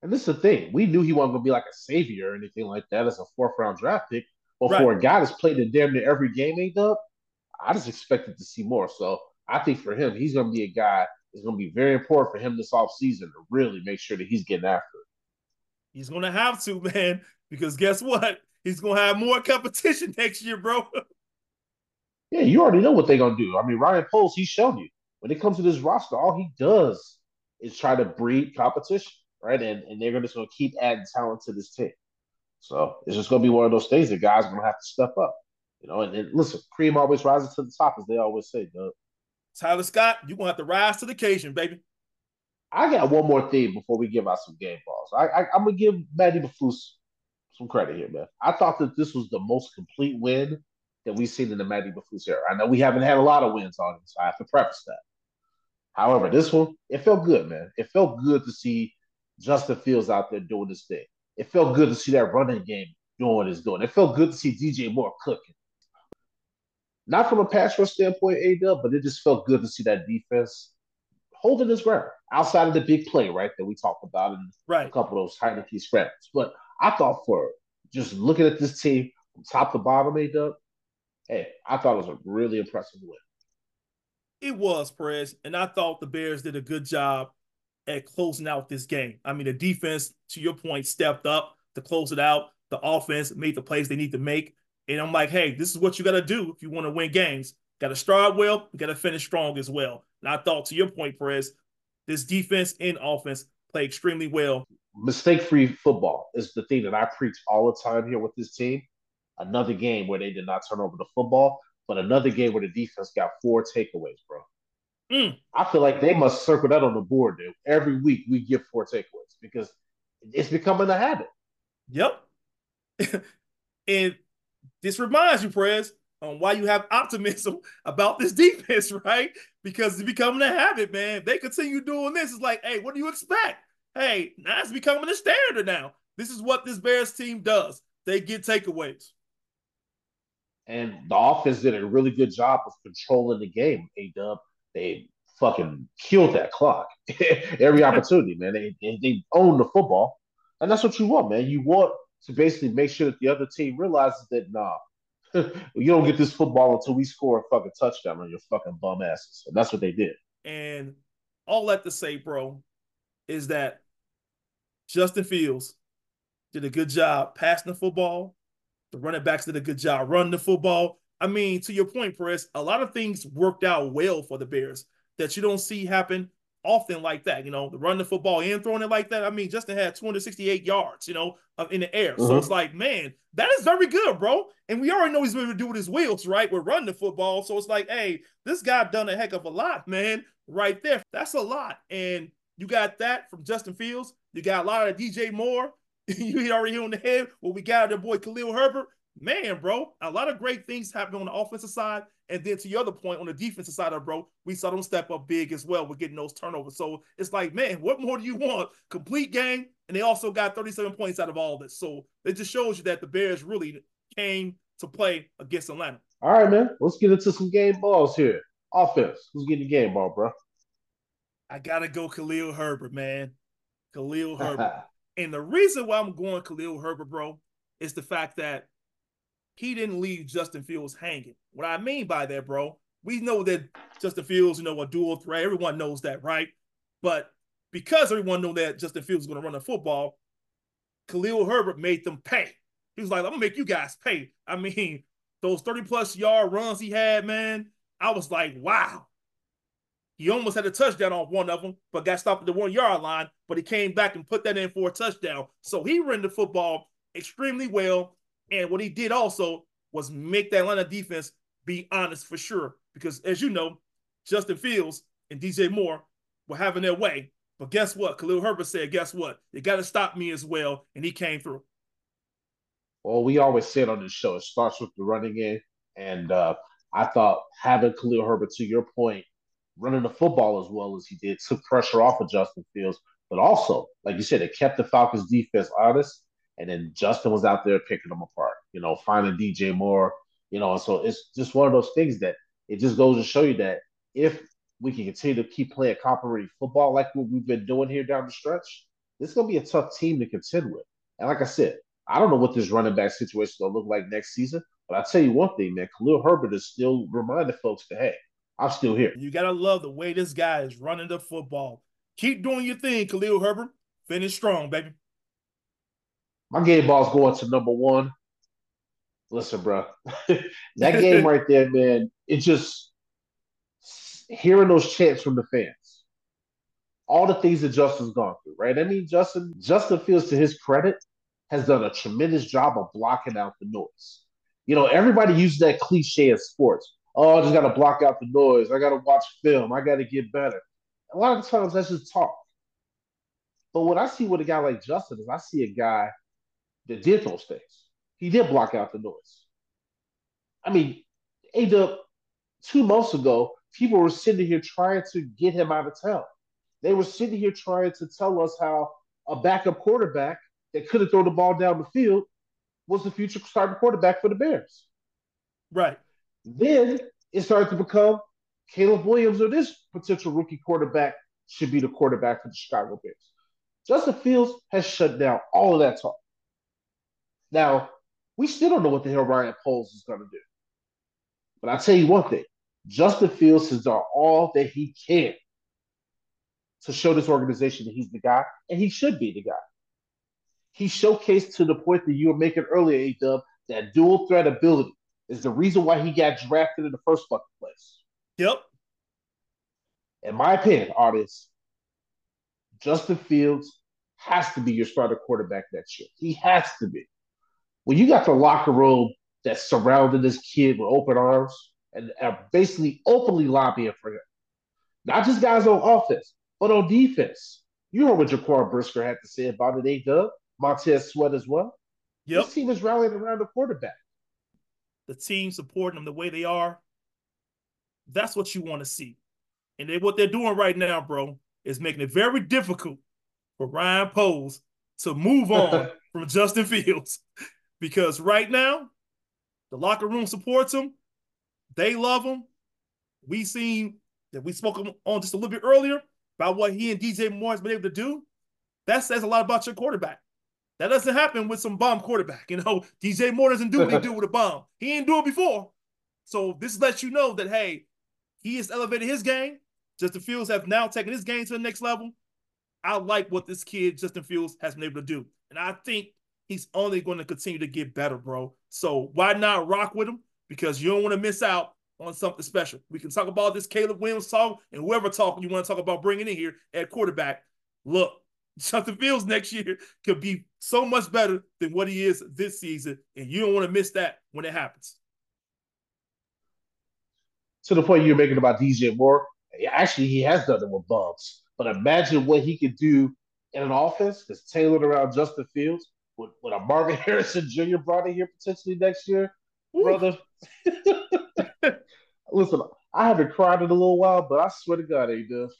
Speaker 2: And this is the thing. We knew he wasn't gonna be like a savior or anything like that as a fourth round draft pick. But right. for a guy that's played in damn near every game ain't up, I just expected to see more. So I think for him, he's gonna be a guy it's going to be very important for him this offseason to really make sure that he's getting after it.
Speaker 1: He's going to have to, man, because guess what? He's going to have more competition next year, bro.
Speaker 2: yeah, you already know what they're going to do. I mean, Ryan Poles, he's shown you. When it comes to this roster, all he does is try to breed competition, right? And, and they're just going to keep adding talent to this team. So it's just going to be one of those things that guys are going to have to step up. You know, and, and listen, cream always rises to the top, as they always say, Doug.
Speaker 1: Tyler Scott, you're gonna have to rise to the occasion, baby.
Speaker 2: I got one more thing before we give out some game balls. I, I am gonna give Matt Eberflus some credit here, man. I thought that this was the most complete win that we've seen in the Matt Eberflus era. I know we haven't had a lot of wins on so I have to preface that. However, this one, it felt good, man. It felt good to see Justin Fields out there doing this thing. It felt good to see that running game doing what it's doing. It felt good to see DJ Moore cooking. Not from a pass rush standpoint, A but it just felt good to see that defense holding its ground outside of the big play, right, that we talked about in right. a couple of those Heinicke spreads. But I thought for just looking at this team from top to bottom, A hey, I thought it was a really impressive win.
Speaker 1: It was, Prez, and I thought the Bears did a good job at closing out this game. I mean, the defense, to your point, stepped up to close it out. The offense made the plays they need to make. And I'm like, hey, this is what you got to do if you want to win games. Got to start well, got to finish strong as well. And I thought, to your point, Prez, this defense and offense play extremely well.
Speaker 2: Mistake free football is the thing that I preach all the time here with this team. Another game where they did not turn over the football, but another game where the defense got four takeaways, bro. Mm. I feel like they must circle that on the board, dude. Every week we get four takeaways because it's becoming a habit.
Speaker 1: Yep. and this reminds you, Prez, on why you have optimism about this defense, right? Because it's becoming a habit, man. If they continue doing this, it's like, hey, what do you expect? Hey, now it's becoming a standard now. This is what this Bears team does. They get takeaways.
Speaker 2: And the offense did a really good job of controlling the game, A Dub. They fucking killed that clock every opportunity, man. They, they, they own the football. And that's what you want, man. You want to basically make sure that the other team realizes that nah, you don't get this football until we score a fucking touchdown on your fucking bum asses. And that's what they did.
Speaker 1: And all that to say, bro, is that Justin Fields did a good job passing the football. The running backs did a good job running the football. I mean, to your point, Prez, a lot of things worked out well for the Bears that you don't see happen often like that. You know, the running the football and throwing it like that. I mean, Justin had 268 yards, you know, in the air. Mm-hmm. So it's like, man, that is very good, bro. And we already know he's going to do with his wheels, right? We're running the football. So it's like, hey, this guy done a heck of a lot, man, right there. That's a lot. And you got that from Justin Fields. You got a lot of DJ Moore. you already hit on the head. Well, we got our boy Khalil Herbert. Man, bro, a lot of great things happening on the offensive side. And then to your other point, on the defensive side of bro, we saw them step up big as well with getting those turnovers. So it's like, man, what more do you want? Complete game, and they also got 37 points out of all this. So it just shows you that the Bears really came to play against Atlanta.
Speaker 2: All right, man. Let's get into some game balls here. Offense. Who's getting the game ball, bro?
Speaker 1: I gotta go Khalil Herbert, man. Khalil Herbert. and the reason why I'm going Khalil Herbert, bro, is the fact that he didn't leave Justin Fields hanging. What I mean by that, bro, we know that Justin Fields, you know, a dual threat. Everyone knows that, right? But because everyone know that Justin Fields is going to run the football, Khalil Herbert made them pay. He was like, I'm gonna make you guys pay. I mean, those 30 plus yard runs he had, man, I was like, wow. He almost had a touchdown on one of them, but got stopped at the one yard line. But he came back and put that in for a touchdown. So he ran the football extremely well. And what he did also was make that Atlanta defense be honest for sure. Because as you know, Justin Fields and DJ Moore were having their way. But guess what? Khalil Herbert said, guess what? They got to stop me as well. And he came through.
Speaker 2: Well, we always say it on this show, it starts with the running game. And uh, I thought having Khalil Herbert, to your point, running the football as well as he did, took pressure off of Justin Fields. But also, like you said, it kept the Falcons defense honest. And then Justin was out there picking them apart, you know, finding DJ Moore, you know. And So it's just one of those things that it just goes to show you that if we can continue to keep playing complimentary football like what we've been doing here down the stretch, this is going to be a tough team to contend with. And like I said, I don't know what this running back situation is going to look like next season, but I'll tell you one thing, man. Khalil Herbert is still reminding folks that, hey, I'm still here.
Speaker 1: You got to love the way this guy is running the football. Keep doing your thing, Khalil Herbert. Finish strong, baby.
Speaker 2: My game ball's going to number one. Listen, bro, that game right there, man, it just hearing those chants from the fans, all the things that Justin's gone through, right? I mean, Justin, Justin Fields to his credit, has done a tremendous job of blocking out the noise. You know, everybody uses that cliche in sports. Oh, I just got to block out the noise. I got to watch film. I got to get better. A lot of times that's just talk. But what I see with a guy like Justin is I see a guy that did those things. He did block out the noise. I mean, A two months ago, people were sitting here trying to get him out of town. They were sitting here trying to tell us how a backup quarterback that couldn't throw the ball down the field was the future starting quarterback for the Bears.
Speaker 1: Right.
Speaker 2: Then it started to become Caleb Williams or this potential rookie quarterback should be the quarterback for the Chicago Bears. Justin Fields has shut down all of that talk. Now, we still don't know what the hell Ryan Poles is going to do. But I'll tell you one thing Justin Fields has done all that he can to show this organization that he's the guy, and he should be the guy. He showcased to the point that you were making earlier, A-Dub, that dual threat ability is the reason why he got drafted in the first fucking place.
Speaker 1: Yep.
Speaker 2: In my opinion, artists, Justin Fields has to be your starter quarterback next year. He has to be. When you got the locker room that surrounded this kid with open arms and are basically openly lobbying for him, not just guys on offense, but on defense. You heard what Jaquan Brisker had to say about it, A-Dub. Montez Sweat as well. Yep. This team is rallying around the quarterback.
Speaker 1: The team supporting them the way they are. That's what you want to see. And they, what they're doing right now, bro, is making it very difficult for Ryan Poles to move on from Justin Fields. Because right now, the locker room supports him. They love him. We seen that we spoke on just a little bit earlier about what he and DJ Moore has been able to do. That says a lot about your quarterback. That doesn't happen with some bomb quarterback. You know, DJ Moore doesn't do what he do with a bomb. He didn't do it before. So this lets you know that hey, he has elevated his game. Justin Fields have now taken his game to the next level. I like what this kid Justin Fields has been able to do, and I think he's only going to continue to get better, bro. So why not rock with him? Because you don't want to miss out on something special. We can talk about this Caleb Williams talk and whoever talk you want to talk about bringing in here at quarterback. Look, Justin Fields next year could be so much better than what he is this season, and you don't want to miss that when it happens.
Speaker 2: To the point you're making about DJ Moore, actually, he has done it with bumps. But imagine what he could do in an offense that's tailored around Justin Fields with, with a Marvin Harrison Jr. brought in here potentially next year, Ooh. brother. Listen, I haven't cried in a little while, but I swear to God, he does.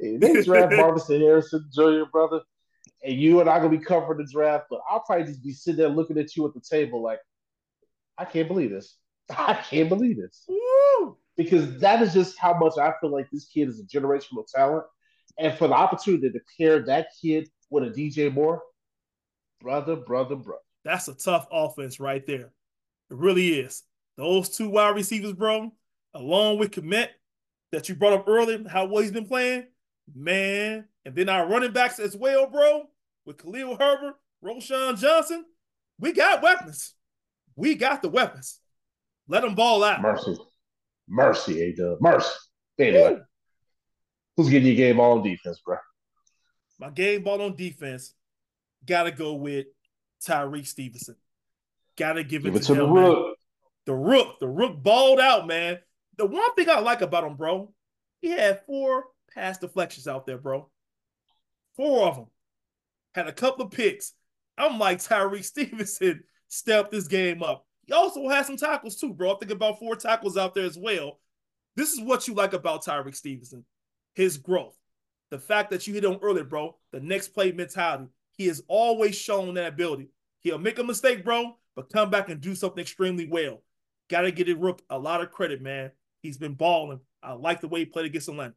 Speaker 2: They draft Marvin Harrison Jr., brother, and you and I gonna be covering the draft, but I'll probably just be sitting there looking at you at the table like, I can't believe this. I can't believe this. Woo! Because that is just how much I feel like this kid is a generational talent. And for the opportunity to pair that kid with a DJ Moore, brother, brother, brother.
Speaker 1: That's a tough offense right there. It really is. Those two wide receivers, bro, along with Kmet that you brought up earlier, how well he's been playing, man. And then our running backs as well, bro, with Khalil Herbert, Roschon Johnson. We got weapons. We got the weapons. Let them ball out.
Speaker 2: Mercy. Mercy, A Dub. Mercy. Anyway, Ooh. who's getting your game ball on defense, bro?
Speaker 1: My game ball on defense, gotta go with Tyrique Stevenson. Gotta give it, give to, it to him, the rook. Man. The rook. The rook balled out, man. The one thing I like about him, bro, he had four pass deflections out there, bro. Four of them. Had a couple of picks. I'm like Tyrique Stevenson stepped this game up. He also had some tackles too, bro. I think about four tackles out there as well. This is what you like about Tyrique Stevenson his growth. The fact that you hit him earlier, bro, the next play mentality. He has always shown that ability. He'll make a mistake, bro, but come back and do something extremely well. Got to get it Rook a lot of credit, man. He's been balling. I like the way he played against Atlanta.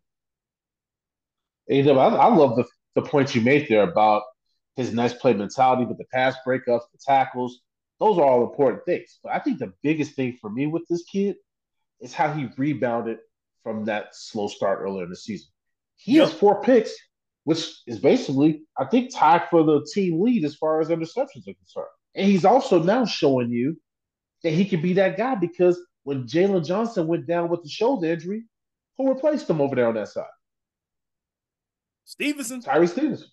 Speaker 2: Hey, I, I love the, the point you made there about his nice play mentality, but the pass breakups, the tackles, those are all important things. But I think the biggest thing for me with this kid is how he rebounded from that slow start earlier in the season. He yep. has four picks, which is basically, I think, tied for the team lead as far as interceptions are concerned. And he's also now showing you that he can be that guy because when Jaylon Johnson went down with the shoulder injury, who replaced him over there on that side?
Speaker 1: Stevenson.
Speaker 2: Tyree Stevenson.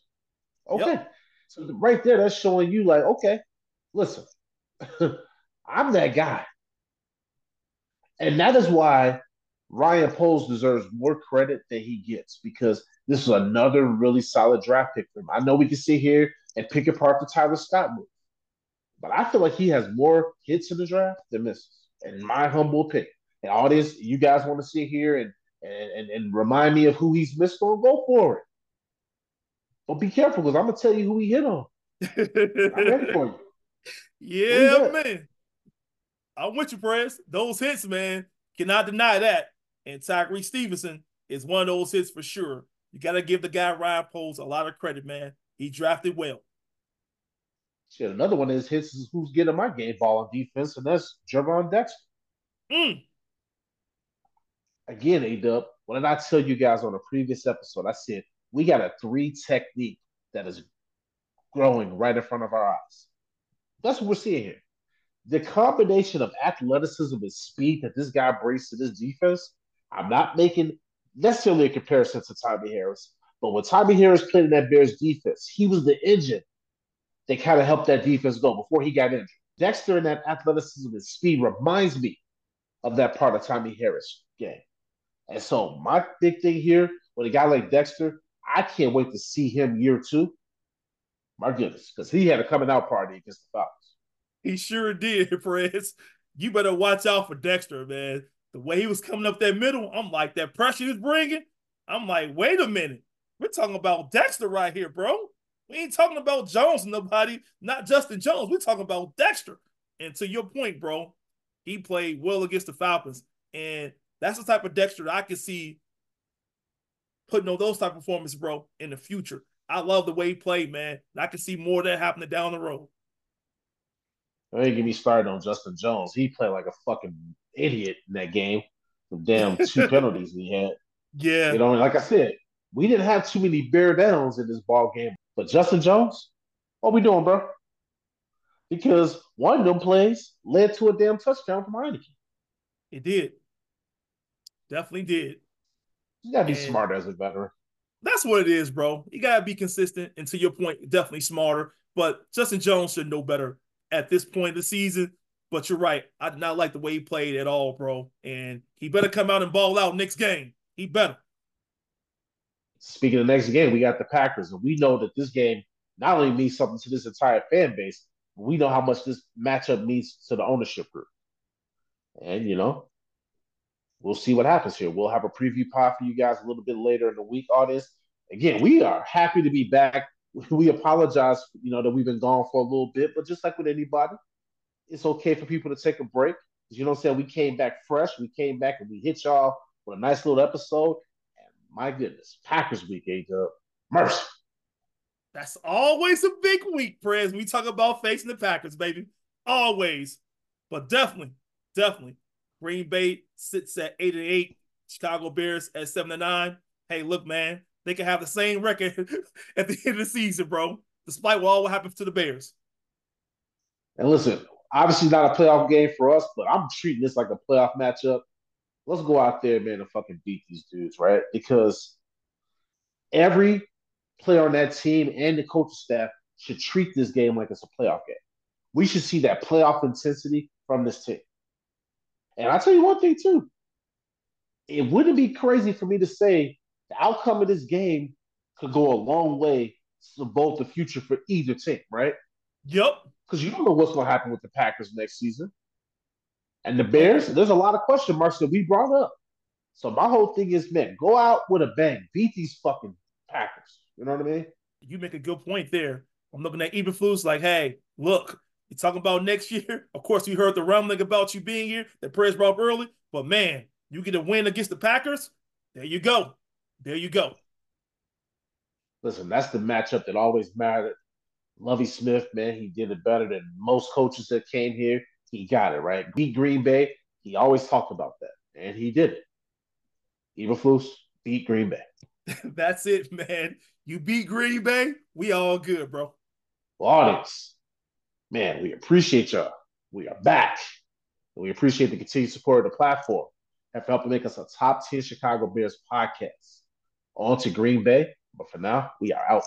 Speaker 2: Okay. Yep. So right there, that's showing you like, okay, listen, I'm that guy. And that is why Ryan Poles deserves more credit than he gets because this is another really solid draft pick for him. I know we can sit here and pick apart the Tyler Scott move, but I feel like he has more hits in the draft than misses, in my humble opinion. And all this, you guys want to sit here and, and, and remind me of who he's missed on, go for it. But be careful because I'm going to tell you who he hit on. I'm ready for you.
Speaker 1: Yeah, man. I'm with you, Prez. Those hits, man, cannot deny that. And Tyrique Stevenson is one of those hits for sure. You got to give the guy Ryan Poles a lot of credit, man. He drafted well.
Speaker 2: Shit, another one of his hits is who's getting my game ball on defense, and that's Gervon Dexter. Mm. Again, A Dub, what did I tell you guys on a previous episode? I said we got a three technique that is growing right in front of our eyes. That's what we're seeing here. The combination of athleticism and speed that this guy brings to this defense, I'm not making necessarily a comparison to Tommy Harris, but when Tommy Harris played in that Bears defense, he was the engine that kind of helped that defense go before he got injured. Dexter and that athleticism and speed reminds me of that part of Tommy Harris game. And so my big thing here with a guy like Dexter, I can't wait to see him year two my goodness, because he had a coming out party against the Falcons.
Speaker 1: He sure did, Prez. You better watch out for Dexter, man. The way he was coming up that middle, I'm like, that pressure he was bringing, I'm like, wait a minute. We're talking about Dexter right here, bro. We ain't talking about Jones, nobody, not Justin Jones. We're talking about Dexter. And to your point, bro, he played well against the Falcons. And that's the type of Dexter I can see putting on those type of performances, bro, in the future. I love the way he played, man. And I can see more of that happening down the road.
Speaker 2: Don't get me started on Justin Jones. He played like a fucking idiot in that game. The damn two penalties he had.
Speaker 1: Yeah.
Speaker 2: You know, like I said, we didn't have too many bear downs in this ball game. But Justin Jones, what we doing, bro? Because one of them plays led to a damn touchdown from Heinicke.
Speaker 1: It did. Definitely did.
Speaker 2: You gotta be and, smart as a veteran
Speaker 1: that's what it is, bro. You gotta be consistent, and to your point, definitely smarter. But Justin Jones should know better at this point of the season. But you're right. I did not like the way he played at all, bro. And he better come out and ball out next game. He better.
Speaker 2: Speaking of next game, we got the Packers, and we know that this game not only means something to this entire fan base, but we know how much this matchup means to the ownership group. And you know, we'll see what happens here. We'll have a preview pod for you guys a little bit later in the week on this. Again, we are happy to be back. We apologize, you know, that we've been gone for a little bit, but just like with anybody, it's okay for people to take a break. You know what I'm saying? We came back fresh. We came back and we hit y'all with a nice little episode. And my goodness, Packers week, A Dub. Mercy.
Speaker 1: That's always a big week, Prez. We talk about facing the Packers, baby. Always. But definitely, definitely Green Bay sits at eight and eight. Chicago Bears at seven nine. Hey, look, man, they can have the same record at the end of the season, bro. Despite what all happened to the Bears.
Speaker 2: And listen, obviously not a playoff game for us, but I'm treating this like a playoff matchup. Let's go out there, man, and fucking beat these dudes, right? Because every player on that team and the coaching staff should treat this game like it's a playoff game. We should see that playoff intensity from this team. And I'll tell you one thing too. It wouldn't be crazy for me to say the outcome of this game could go a long way to both the future for either team, right?
Speaker 1: Yep.
Speaker 2: Because you don't know what's going to happen with the Packers next season. And the Bears, there's a lot of question marks that we brought up. So my whole thing is, man, go out with a bang, beat these fucking Packers. You know what I mean?
Speaker 1: You make a good point there. I'm looking at Eberflus like, hey, look, you talking about next year? Of course, we heard the rumbling about you being here that Prez brought up early, but man, you get a win against the Packers. There you go. There you go.
Speaker 2: Listen, that's the matchup that always mattered. Lovie Smith, man, he did it better than most coaches that came here. He got it right. Beat Green Bay. He always talked about that, and he did it. Eberflus beat Green Bay.
Speaker 1: That's it, man. You beat Green Bay. We all good, bro.
Speaker 2: Audience, man, we appreciate y'all. We are back. We appreciate the continued support of the platform and for helping make us a top 10 Chicago Bears podcast. On to Green Bay. But for now, we are out.